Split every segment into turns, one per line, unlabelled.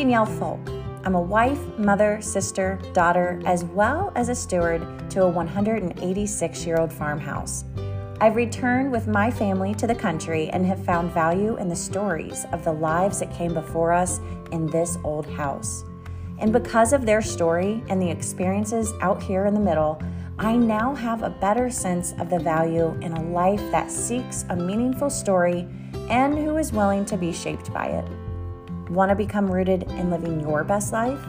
Danielle Foulk. I'm a wife, mother, sister, daughter, as well as a steward to a 186 year old farmhouse. I've returned with my family to the country and have found value in the stories of the lives that came before us in this old house. And because of their story and the experiences out here in the middle, I now have a better sense of the value in a life that seeks a meaningful story and who is willing to be shaped by it. Want to become rooted in living your best life?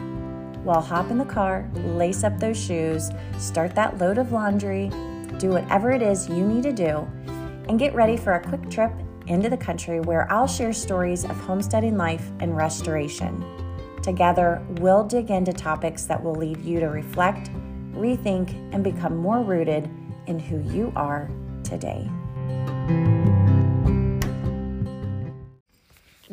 Well, hop in the car, lace up those shoes, start that load of laundry, do whatever it is you need to do, and get ready for a quick trip into the country where I'll share stories of homesteading life and restoration. Together, we'll dig into topics that will lead you to reflect, rethink, and become more rooted in who you are today.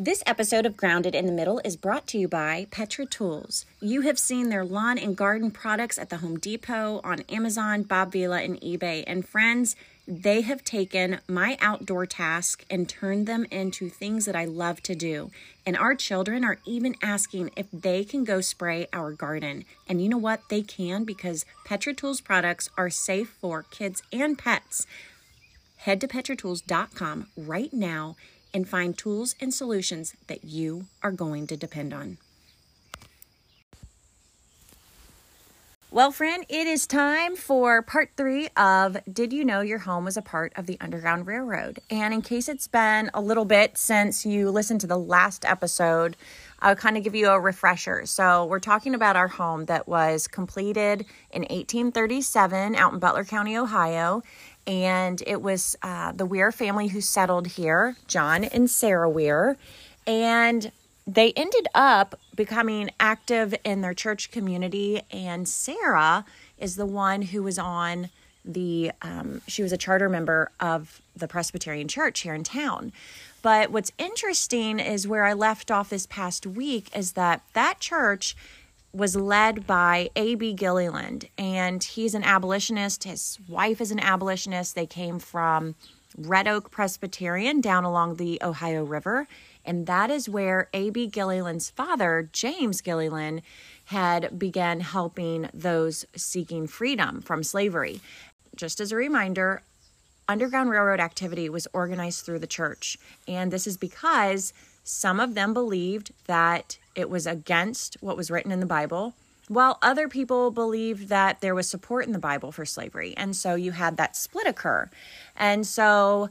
This episode of Grounded in the Middle is brought to you by Petra Tools. You have seen their lawn and garden products at the Home Depot, on Amazon, Bob Vila, and eBay. And friends, they have taken my outdoor task and turned them into things that I love to do. And our children are even asking if they can go spray our garden. And you know what? They can because Petra Tools products are safe for kids and pets. Head to petratools.com right now and find tools and solutions that you are going to depend on. Well, friend, it is time for part three of Did You Know Your Home Was a Part of the Underground Railroad? And in case it's been a little bit since you listened to the last episode, I'll kind of give you a refresher. So, we're talking about our home that was completed in 1837 out in Butler County, Ohio and it was uh, the Weir family who settled here, John and Sarah Weir, and they ended up becoming active in their church community. And Sarah is the one who was on the, um, she was a charter member of the Presbyterian Church here in town. But what's interesting is where I left off this past week is that that church was led by A.B. Gilliland, and he's an abolitionist. His wife is an abolitionist. They came from Red Oak Presbyterian down along the Ohio River, and that is where A.B. Gilliland's father, James Gilliland, had began helping those seeking freedom from slavery. Just as a reminder, Underground Railroad activity was organized through the church, and this is because some of them believed that it was against what was written in the Bible, while other people believed that there was support in the Bible for slavery. And so you had that split occur. And so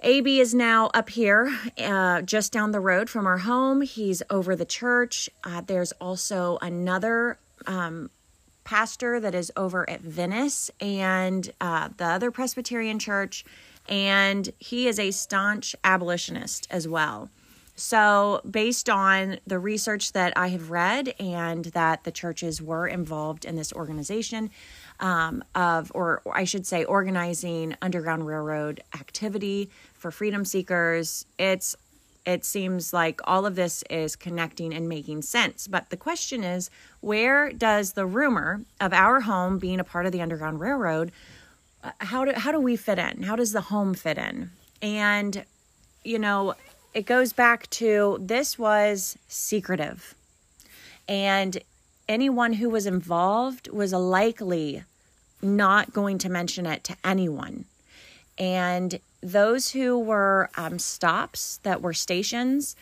AB is now up here, uh, just down the road from our home. He's over the church. Uh, there's also another um, pastor that is over at Venice and uh, the other Presbyterian church. And he is a staunch abolitionist as well. So, based on the research that I have read and that the churches were involved in this organization um, of, or, I should say, organizing Underground Railroad activity for freedom seekers, it's it seems like all of this is connecting and making sense. But the question is, where does the rumor of our home being a part of the Underground Railroad, uh, how do how do we fit in? How does the home fit in? And you know, it goes back to this was secretive. And anyone who was involved was likely not going to mention it to anyone. And those who were um, stops that were stations,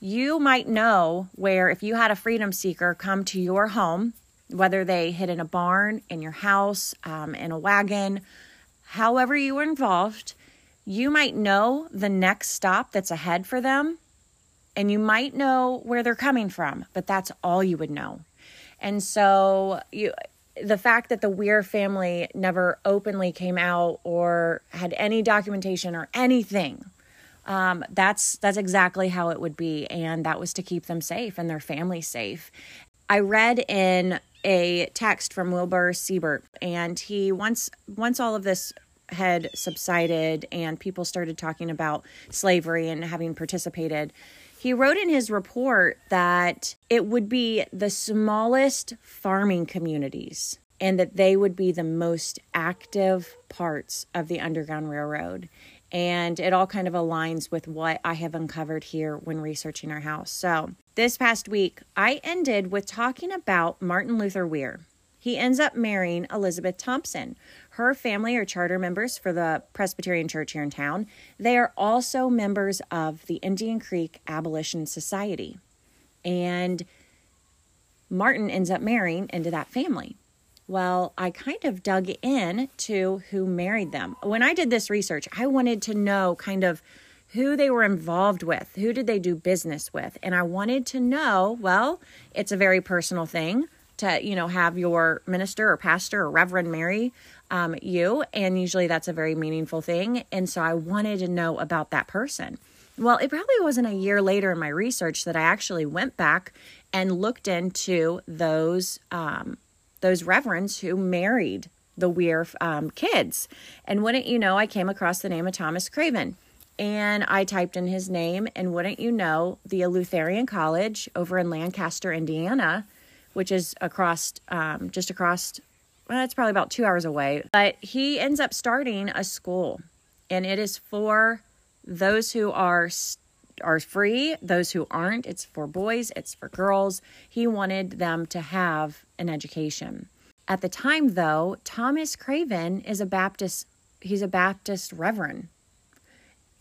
you might know where if you had a freedom seeker come to your home, whether they hid in a barn, in your house, um, in a wagon, however you were involved, you might know the next stop that's ahead for them, and you might know where they're coming from, but that's all you would know. And so you the fact that the Weir family never openly came out or had any documentation or anything, um, that's that's exactly how it would be, and that was to keep them safe and their family safe. I read in a text from Wilbur Siebert, and he once once all of this had subsided and people started talking about slavery and having participated, he wrote in his report that it would be the smallest farming communities and that they would be the most active parts of the Underground Railroad. And it all kind of aligns with what I have uncovered here when researching our house. So, this past week, I ended with talking about Martin Luther Weir. He ends up marrying Elizabeth Thompson. Her family are charter members for the Presbyterian Church here in town. They are also members of the Indian Creek Abolition Society. And Martin ends up marrying into that family. Well, I kind of dug in to who married them. When I did this research, I wanted to know kind of who they were involved with, who did they do business with, and I wanted to know, well, it's a very personal thing to, you know, have your minister or pastor or reverend marry um, you, and usually that's a very meaningful thing, and so I wanted to know about that person. Well, it probably wasn't a year later in my research that I actually went back and looked into those um, those reverends who married the Weir um, kids. And wouldn't you know, I came across the name of Thomas Craven. And I typed in his name, and wouldn't you know, the Eleutherian College over in Lancaster, Indiana, which is across, um, just across, well, it's probably about two hours away. But he ends up starting a school, and it is for those who are are free, those who aren't. It's for boys, it's for girls. He wanted them to have an education. At the time, though, Thomas Craven is a Baptist, he's a Baptist reverend.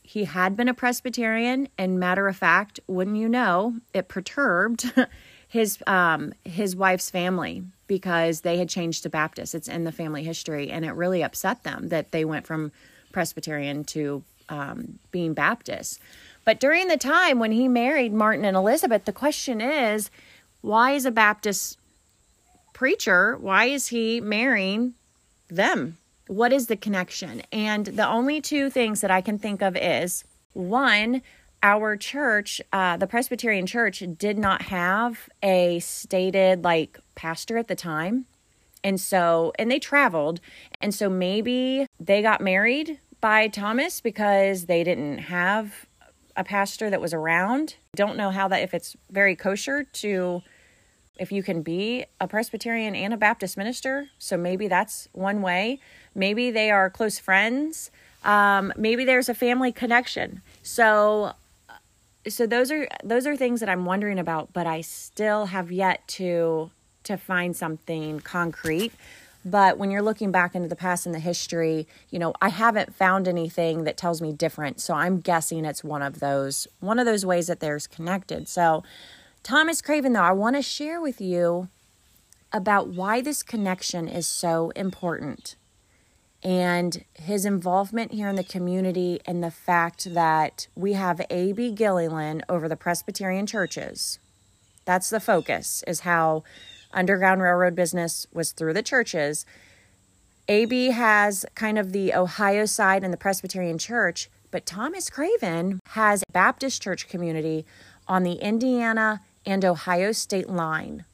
He had been a Presbyterian, and matter of fact, wouldn't you know, it perturbed his um, his wife's family because they had changed to Baptist. It's in the family history, and it really upset them that they went from Presbyterian to um, being Baptist. But during the time when he married Martin and Elizabeth, the question is why is a Baptist preacher, why is he marrying them? What is the connection? And the only two things that I can think of is one, our church, uh, the Presbyterian church, did not have a stated like pastor at the time. And so, and they traveled. And so maybe they got married by Thomas because they didn't have a pastor that was around. Don't know how that, if it's very kosher to, if you can be a Presbyterian and a Baptist minister. So maybe that's one way. Maybe they are close friends. Um, maybe there's a family connection. So, so those are those are things that I'm wondering about, but I still have yet to to find something concrete but when you're looking back into the past and the history, you know, I haven't found anything that tells me different. So I'm guessing it's one of those one of those ways that there's connected. So Thomas Craven though, I want to share with you about why this connection is so important and his involvement here in the community and the fact that we have A.B. Gilliland over the Presbyterian churches. That's the focus, is how Underground Railroad business was through the churches. AB has kind of the Ohio side and the Presbyterian Church, but Thomas Craven has a Baptist church community on the Indiana and Ohio state line.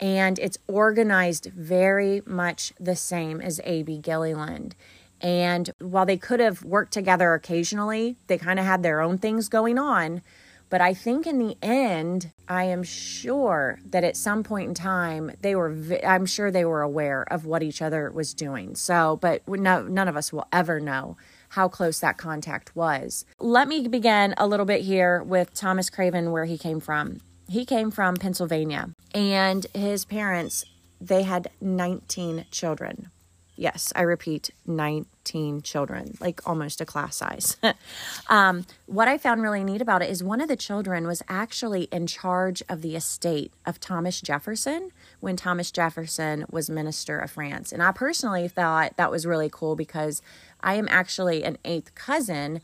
And it's organized very much the same as AB Gilliland. And while they could have worked together occasionally, they kind of had their own things going on. But I think in the end, I am sure that at some point in time, they were, I'm sure they were aware of what each other was doing. So, but no, none of us will ever know how close that contact was. Let me begin a little bit here with Thomas Craven, where he came from. He came from Pennsylvania, and his parents, they had 19 children. Yes, I repeat, 19 children, like almost a class size. um, what I found really neat about it is one of the children was actually in charge of the estate of Thomas Jefferson when Thomas Jefferson was minister of France. And I personally thought that was really cool because I am actually an eighth cousin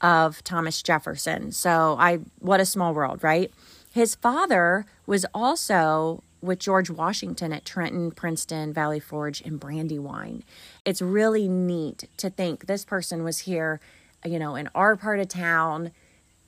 of Thomas Jefferson. So I what a small world, right? His father was also with George Washington at Trenton, Princeton, Valley Forge, and Brandywine. It's really neat to think this person was here, you know, in our part of town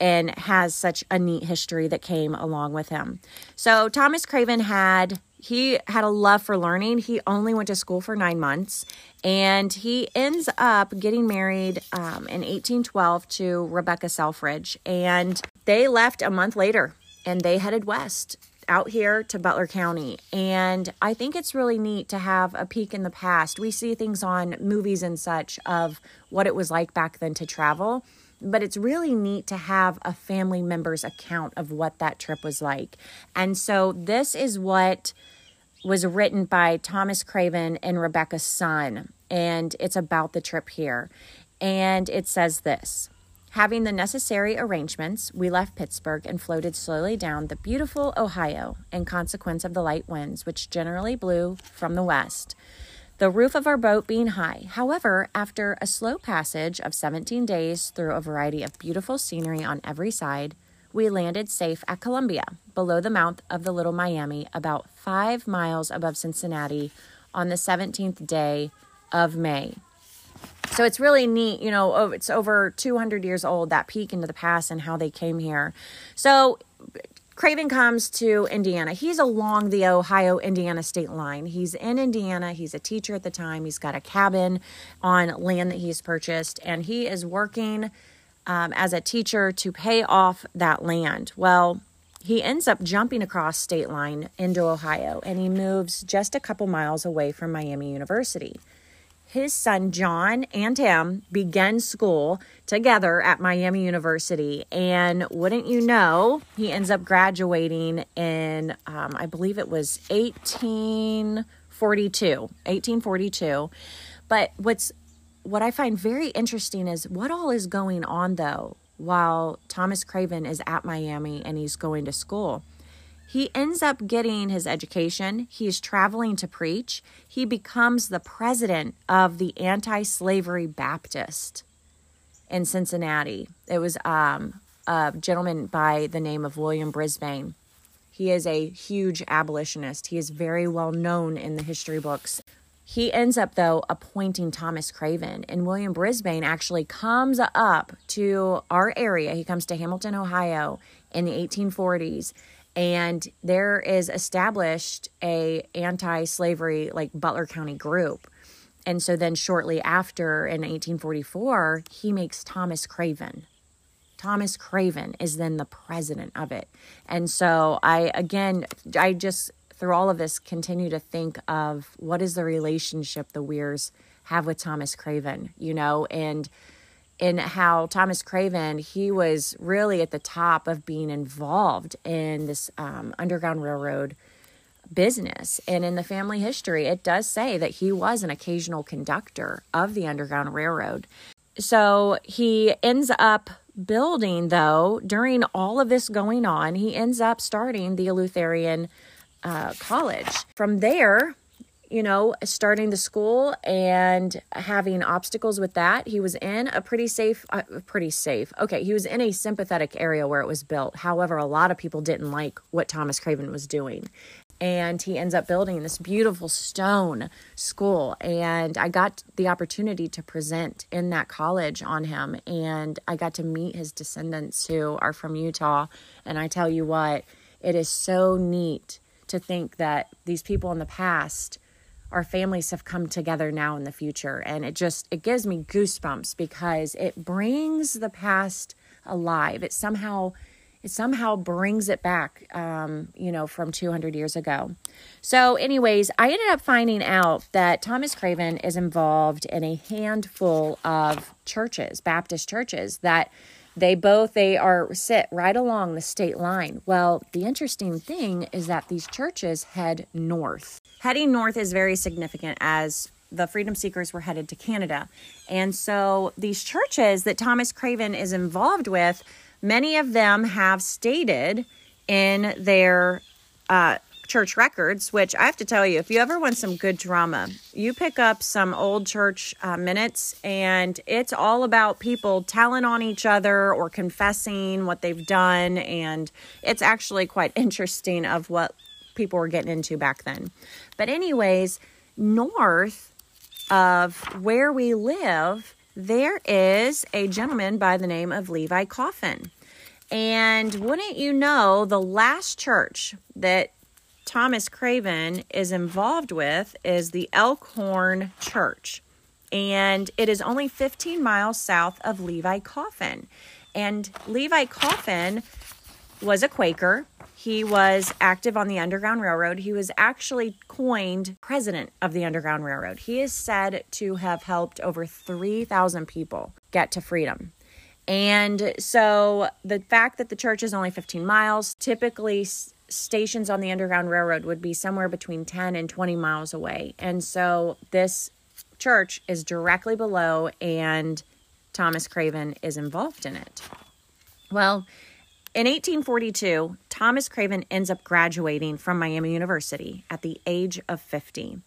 and has such a neat history that came along with him. So Thomas Craven had he had a love for learning. He only went to school for nine months, and he ends up getting married um, in 1812 to Rebecca Selfridge, and they left a month later, and they headed west out here to Butler County. And I think it's really neat to have a peek in the past. We see things on movies and such of what it was like back then to travel, but it's really neat to have a family member's account of what that trip was like. And so this is what was written by Thomas Craven and Rebecca Son, and it's about the trip here. And it says this. Having the necessary arrangements, we left Pittsburgh and floated slowly down the beautiful Ohio in consequence of the light winds which generally blew from the west. The roof of our boat being high. However, after a slow passage of 17 days through a variety of beautiful scenery on every side, we landed safe at Columbia, below the mouth of the Little Miami, about five miles above Cincinnati, on the 17th day of May. So it's really neat, you know, it's over 200 years old, that peek into the past and how they came here. So Craven comes to Indiana. He's along the Ohio Indiana state line. He's in Indiana. He's a teacher at the time. He's got a cabin on land that he's purchased, and he is working um, as a teacher to pay off that land. Well, he ends up jumping across state line into Ohio and he moves just a couple miles away from Miami University his son John and him began school together at Miami University. And wouldn't you know, he ends up graduating in, um, I believe it was 1842. 1842. But what's what I find very interesting is what all is going on though while Thomas Craven is at Miami and he's going to school. He ends up getting his education. He's traveling to preach. He becomes the president of the Anti Slavery Baptist in Cincinnati. It was um, a gentleman by the name of William Brisbane. He is a huge abolitionist. He is very well known in the history books. He ends up, though, appointing Thomas Craven, and William Brisbane actually comes up to our area. He comes to Hamilton, Ohio in the 1840s and there is established a anti-slavery like Butler County group. And so then shortly after in 1844, he makes Thomas Craven. Thomas Craven is then the president of it. And so I again I just through all of this continue to think of what is the relationship the Weirs have with Thomas Craven, you know, and in how Thomas Craven, he was really at the top of being involved in this um, Underground Railroad business. And in the family history, it does say that he was an occasional conductor of the Underground Railroad. So he ends up building, though, during all of this going on, he ends up starting the Eleutherian uh, College. From there, you know, starting the school and having obstacles with that. He was in a pretty safe, uh, pretty safe. Okay, he was in a sympathetic area where it was built. However, a lot of people didn't like what Thomas Craven was doing. And he ends up building this beautiful stone school. And I got the opportunity to present in that college on him. And I got to meet his descendants who are from Utah. And I tell you what, it is so neat to think that these people in the past our families have come together now in the future. And it just it gives me goosebumps because it brings the past alive. It somehow it somehow brings it back um, you know from 200 years ago. So anyways i ended up finding out that thomas craven is involved in a handful of churches baptist churches that they both they are sit right along the state line. Well the interesting thing is that these churches head north. Heading north is very significant as the freedom seekers were headed to canada. And so these churches that thomas craven is involved with many of them have stated in their uh, church records, which I have to tell you, if you ever want some good drama, you pick up some old church uh, minutes, and it's all about people telling on each other or confessing what they've done. And it's actually quite interesting of what people were getting into back then. But, anyways, north of where we live, there is a gentleman by the name of Levi Coffin. And wouldn't you know, the last church that Thomas Craven is involved with is the Elkhorn Church. And it is only 15 miles south of Levi Coffin. And Levi Coffin was a Quaker. He was active on the Underground Railroad. He was actually coined president of the Underground Railroad. He is said to have helped over 3,000 people get to freedom. And so the fact that the church is only 15 miles, typically stations on the Underground Railroad would be somewhere between 10 and 20 miles away. And so this church is directly below, and Thomas Craven is involved in it. Well, in 1842, Thomas Craven ends up graduating from Miami University at the age of 50.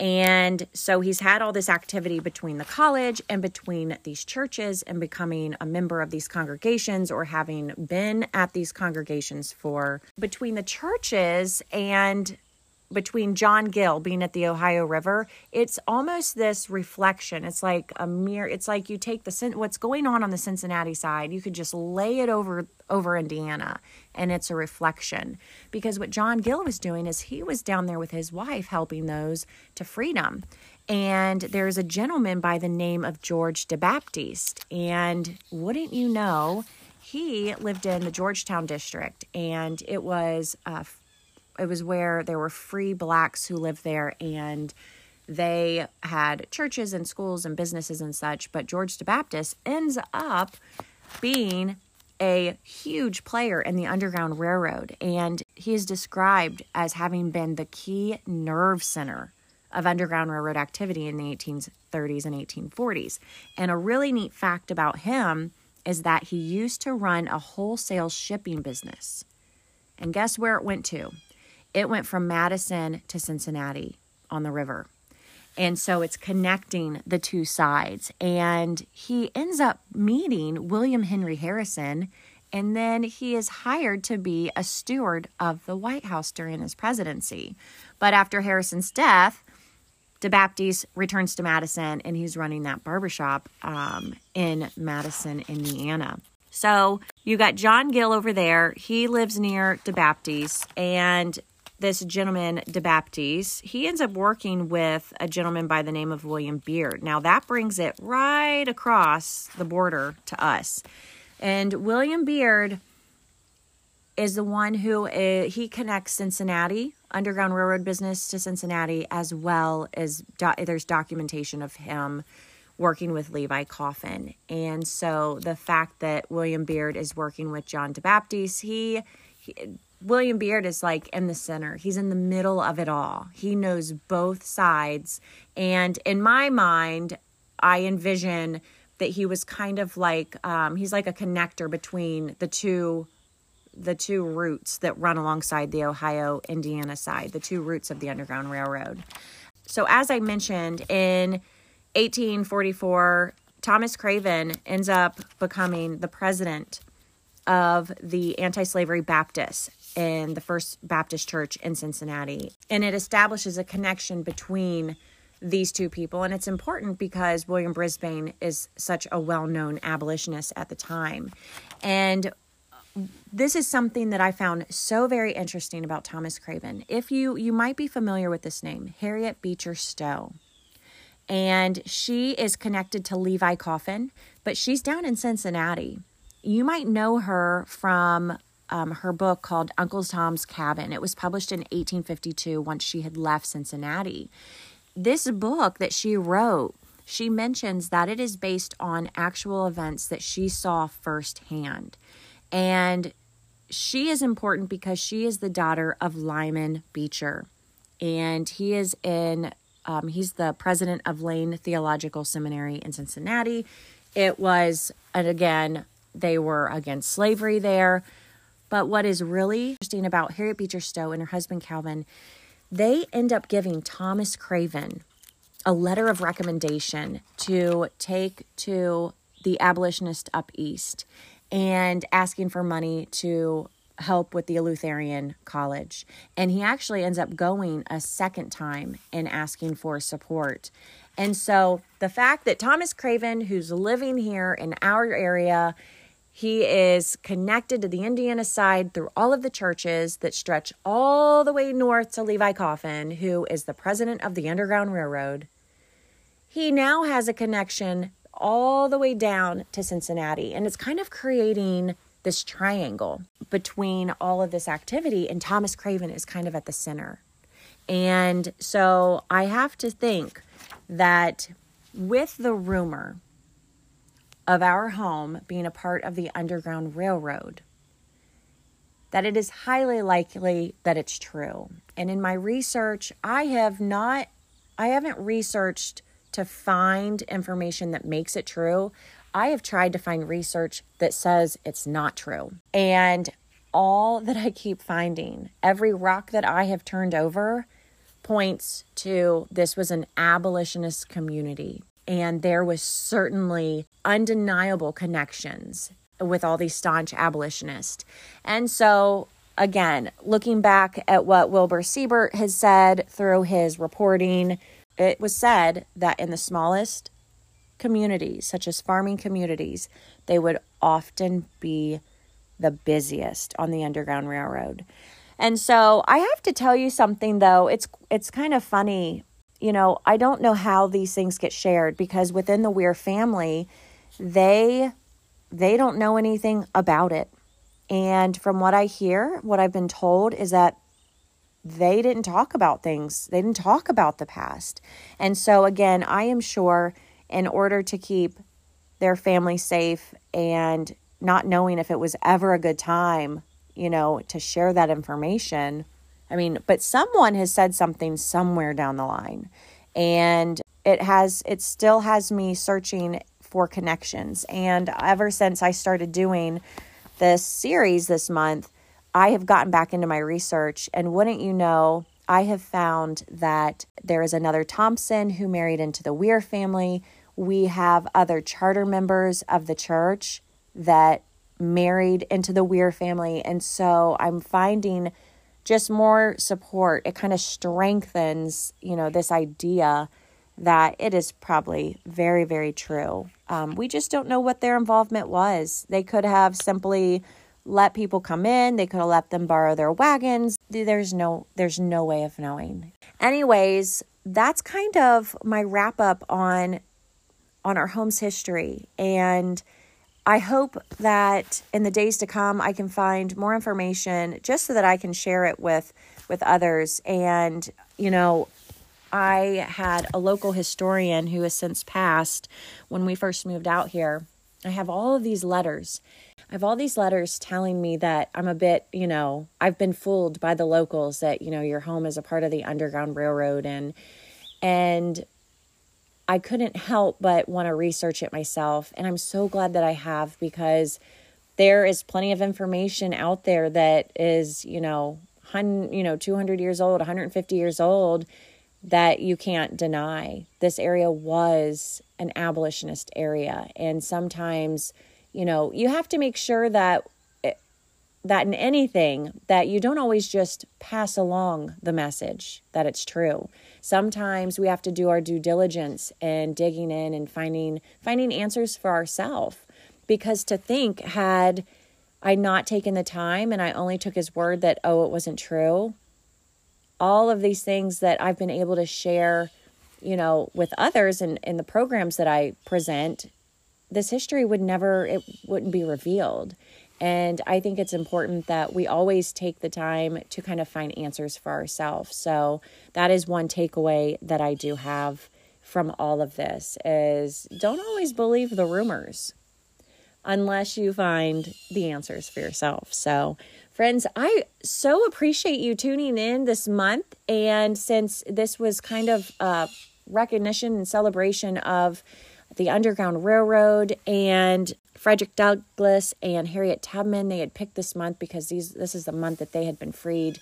And so he's had all this activity between the college and between these churches and becoming a member of these congregations or having been at these congregations for between the churches and between John Gill being at the Ohio River, it's almost this reflection. It's like a mirror. It's like you take the what's going on on the Cincinnati side, you could just lay it over over Indiana, and it's a reflection. Because what John Gill was doing is he was down there with his wife helping those to freedom. And there's a gentleman by the name of George DeBaptiste, and wouldn't you know, he lived in the Georgetown district, and it was uh, it was where there were free blacks who lived there and they had churches and schools and businesses and such but george DeBaptiste ends up being a huge player in the underground railroad and he is described as having been the key nerve center of underground railroad activity in the 1830s and 1840s and a really neat fact about him is that he used to run a wholesale shipping business. And guess where it went to it went from Madison to Cincinnati on the river. And so it's connecting the two sides. And he ends up meeting William Henry Harrison. And then he is hired to be a steward of the White House during his presidency. But after Harrison's death, DeBaptiste returns to Madison and he's running that barbershop um, in Madison, Indiana. So you got John Gill over there. He lives near DeBaptiste, and this gentleman, DeBaptiste, he ends up working with a gentleman by the name of William Beard. Now, that brings it right across the border to us. And William Beard is the one who uh, he connects Cincinnati Underground Railroad business to Cincinnati, as well as do- there's documentation of him working with Levi Coffin. And so the fact that William Beard is working with John DeBaptiste, he, he William Beard is like in the center. He's in the middle of it all. He knows both sides. And in my mind, I envision that he was kind of like um, he's like a connector between the two the two routes that run alongside the Ohio Indiana side, the two routes of the Underground Railroad. So as I mentioned in 1844, Thomas Craven ends up becoming the president of the anti-slavery Baptists in the First Baptist Church in Cincinnati. And it establishes a connection between these two people. And it's important because William Brisbane is such a well known abolitionist at the time. And this is something that I found so very interesting about Thomas Craven. If you you might be familiar with this name, Harriet Beecher Stowe. And she is connected to Levi Coffin, but she's down in Cincinnati. You might know her from um, her book called Uncle Tom's Cabin. It was published in 1852 once she had left Cincinnati. This book that she wrote, she mentions that it is based on actual events that she saw firsthand. And she is important because she is the daughter of Lyman Beecher. And he is in, um, he's the president of Lane Theological Seminary in Cincinnati. It was, and again, they were against slavery there. But what is really interesting about Harriet Beecher Stowe and her husband Calvin, they end up giving Thomas Craven a letter of recommendation to take to the abolitionist up east and asking for money to help with the Eleutherian College. And he actually ends up going a second time and asking for support. And so the fact that Thomas Craven, who's living here in our area, he is connected to the Indiana side through all of the churches that stretch all the way north to Levi Coffin, who is the president of the Underground Railroad. He now has a connection all the way down to Cincinnati, and it's kind of creating this triangle between all of this activity, and Thomas Craven is kind of at the center. And so I have to think that with the rumor of our home being a part of the Underground Railroad, that it is highly likely that it's true. And in my research, I have not, I haven't researched to find information that makes it true. I have tried to find research that says it's not true. And all that I keep finding, every rock that I have turned over, points to this was an abolitionist community. And there was certainly undeniable connections with all these staunch abolitionists. And so, again, looking back at what Wilbur Siebert has said through his reporting, it was said that in the smallest communities, such as farming communities, they would often be the busiest on the Underground Railroad. And so I have to tell you something though, it's it's kind of funny. You know, I don't know how these things get shared because within the Weir family, they they don't know anything about it. And from what I hear, what I've been told is that they didn't talk about things. They didn't talk about the past. And so, again, I am sure in order to keep their family safe and not knowing if it was ever a good time, you know, to share that information. I mean, but someone has said something somewhere down the line. And it has, it still has me searching for connections. And ever since I started doing this series this month, I have gotten back into my research. And wouldn't you know, I have found that there is another Thompson who married into the Weir family. We have other charter members of the church that married into the Weir family. And so I'm finding just more support. It kind of strengthens, you know, this idea that it is probably very, very true. Um, we just don't know what their involvement was. They could have simply let people come in. They could have let them borrow their wagons. There's no, there's no way of knowing. Anyways, that's kind of my wrap up on on our home's history and I hope that in the days to come I can find more information just so that I can share it with with others and you know I had a local historian who has since passed when we first moved out here. I have all of these letters. I have all these letters telling me that I'm a bit, you know, I've been fooled by the locals that, you know, your home is a part of the Underground Railroad and and I couldn't help but want to research it myself and I'm so glad that I have because there is plenty of information out there that is, you know, you know, 200 years old, 150 years old that you can't deny. This area was an abolitionist area. And sometimes, you know, you have to make sure that that in anything that you don't always just pass along the message that it's true. Sometimes we have to do our due diligence and digging in and finding finding answers for ourselves. Because to think had I not taken the time and I only took his word that oh it wasn't true, all of these things that I've been able to share, you know, with others and in, in the programs that I present, this history would never, it wouldn't be revealed. And I think it's important that we always take the time to kind of find answers for ourselves. So that is one takeaway that I do have from all of this is don't always believe the rumors unless you find the answers for yourself. So Friends, I so appreciate you tuning in this month. And since this was kind of a recognition and celebration of the Underground Railroad and Frederick Douglass and Harriet Tubman, they had picked this month because these this is the month that they had been freed.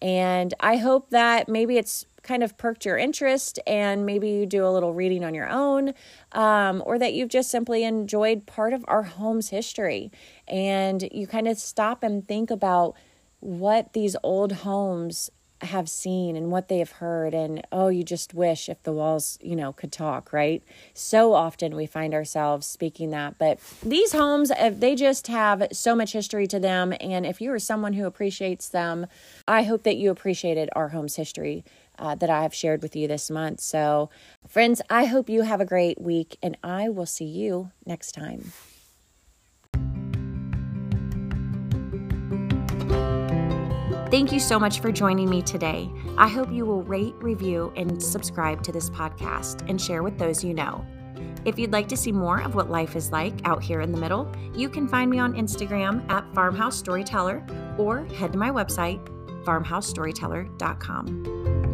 And I hope that maybe it's kind of perked your interest and maybe you do a little reading on your own um, or that you've just simply enjoyed part of our home's history and you kind of stop and think about what these old homes have seen and what they have heard and oh you just wish if the walls you know could talk right so often we find ourselves speaking that but these homes uh, they just have so much history to them and if you are someone who appreciates them i hope that you appreciated our home's history uh, that I have shared with you this month. So, friends, I hope you have a great week, and I will see you next time. Thank you so much for joining me today. I hope you will rate, review, and subscribe to this podcast and share with those you know. If you'd like to see more of what life is like out here in the middle, you can find me on Instagram at Farmhouse Storyteller or head to my website, farmhousestoryteller.com.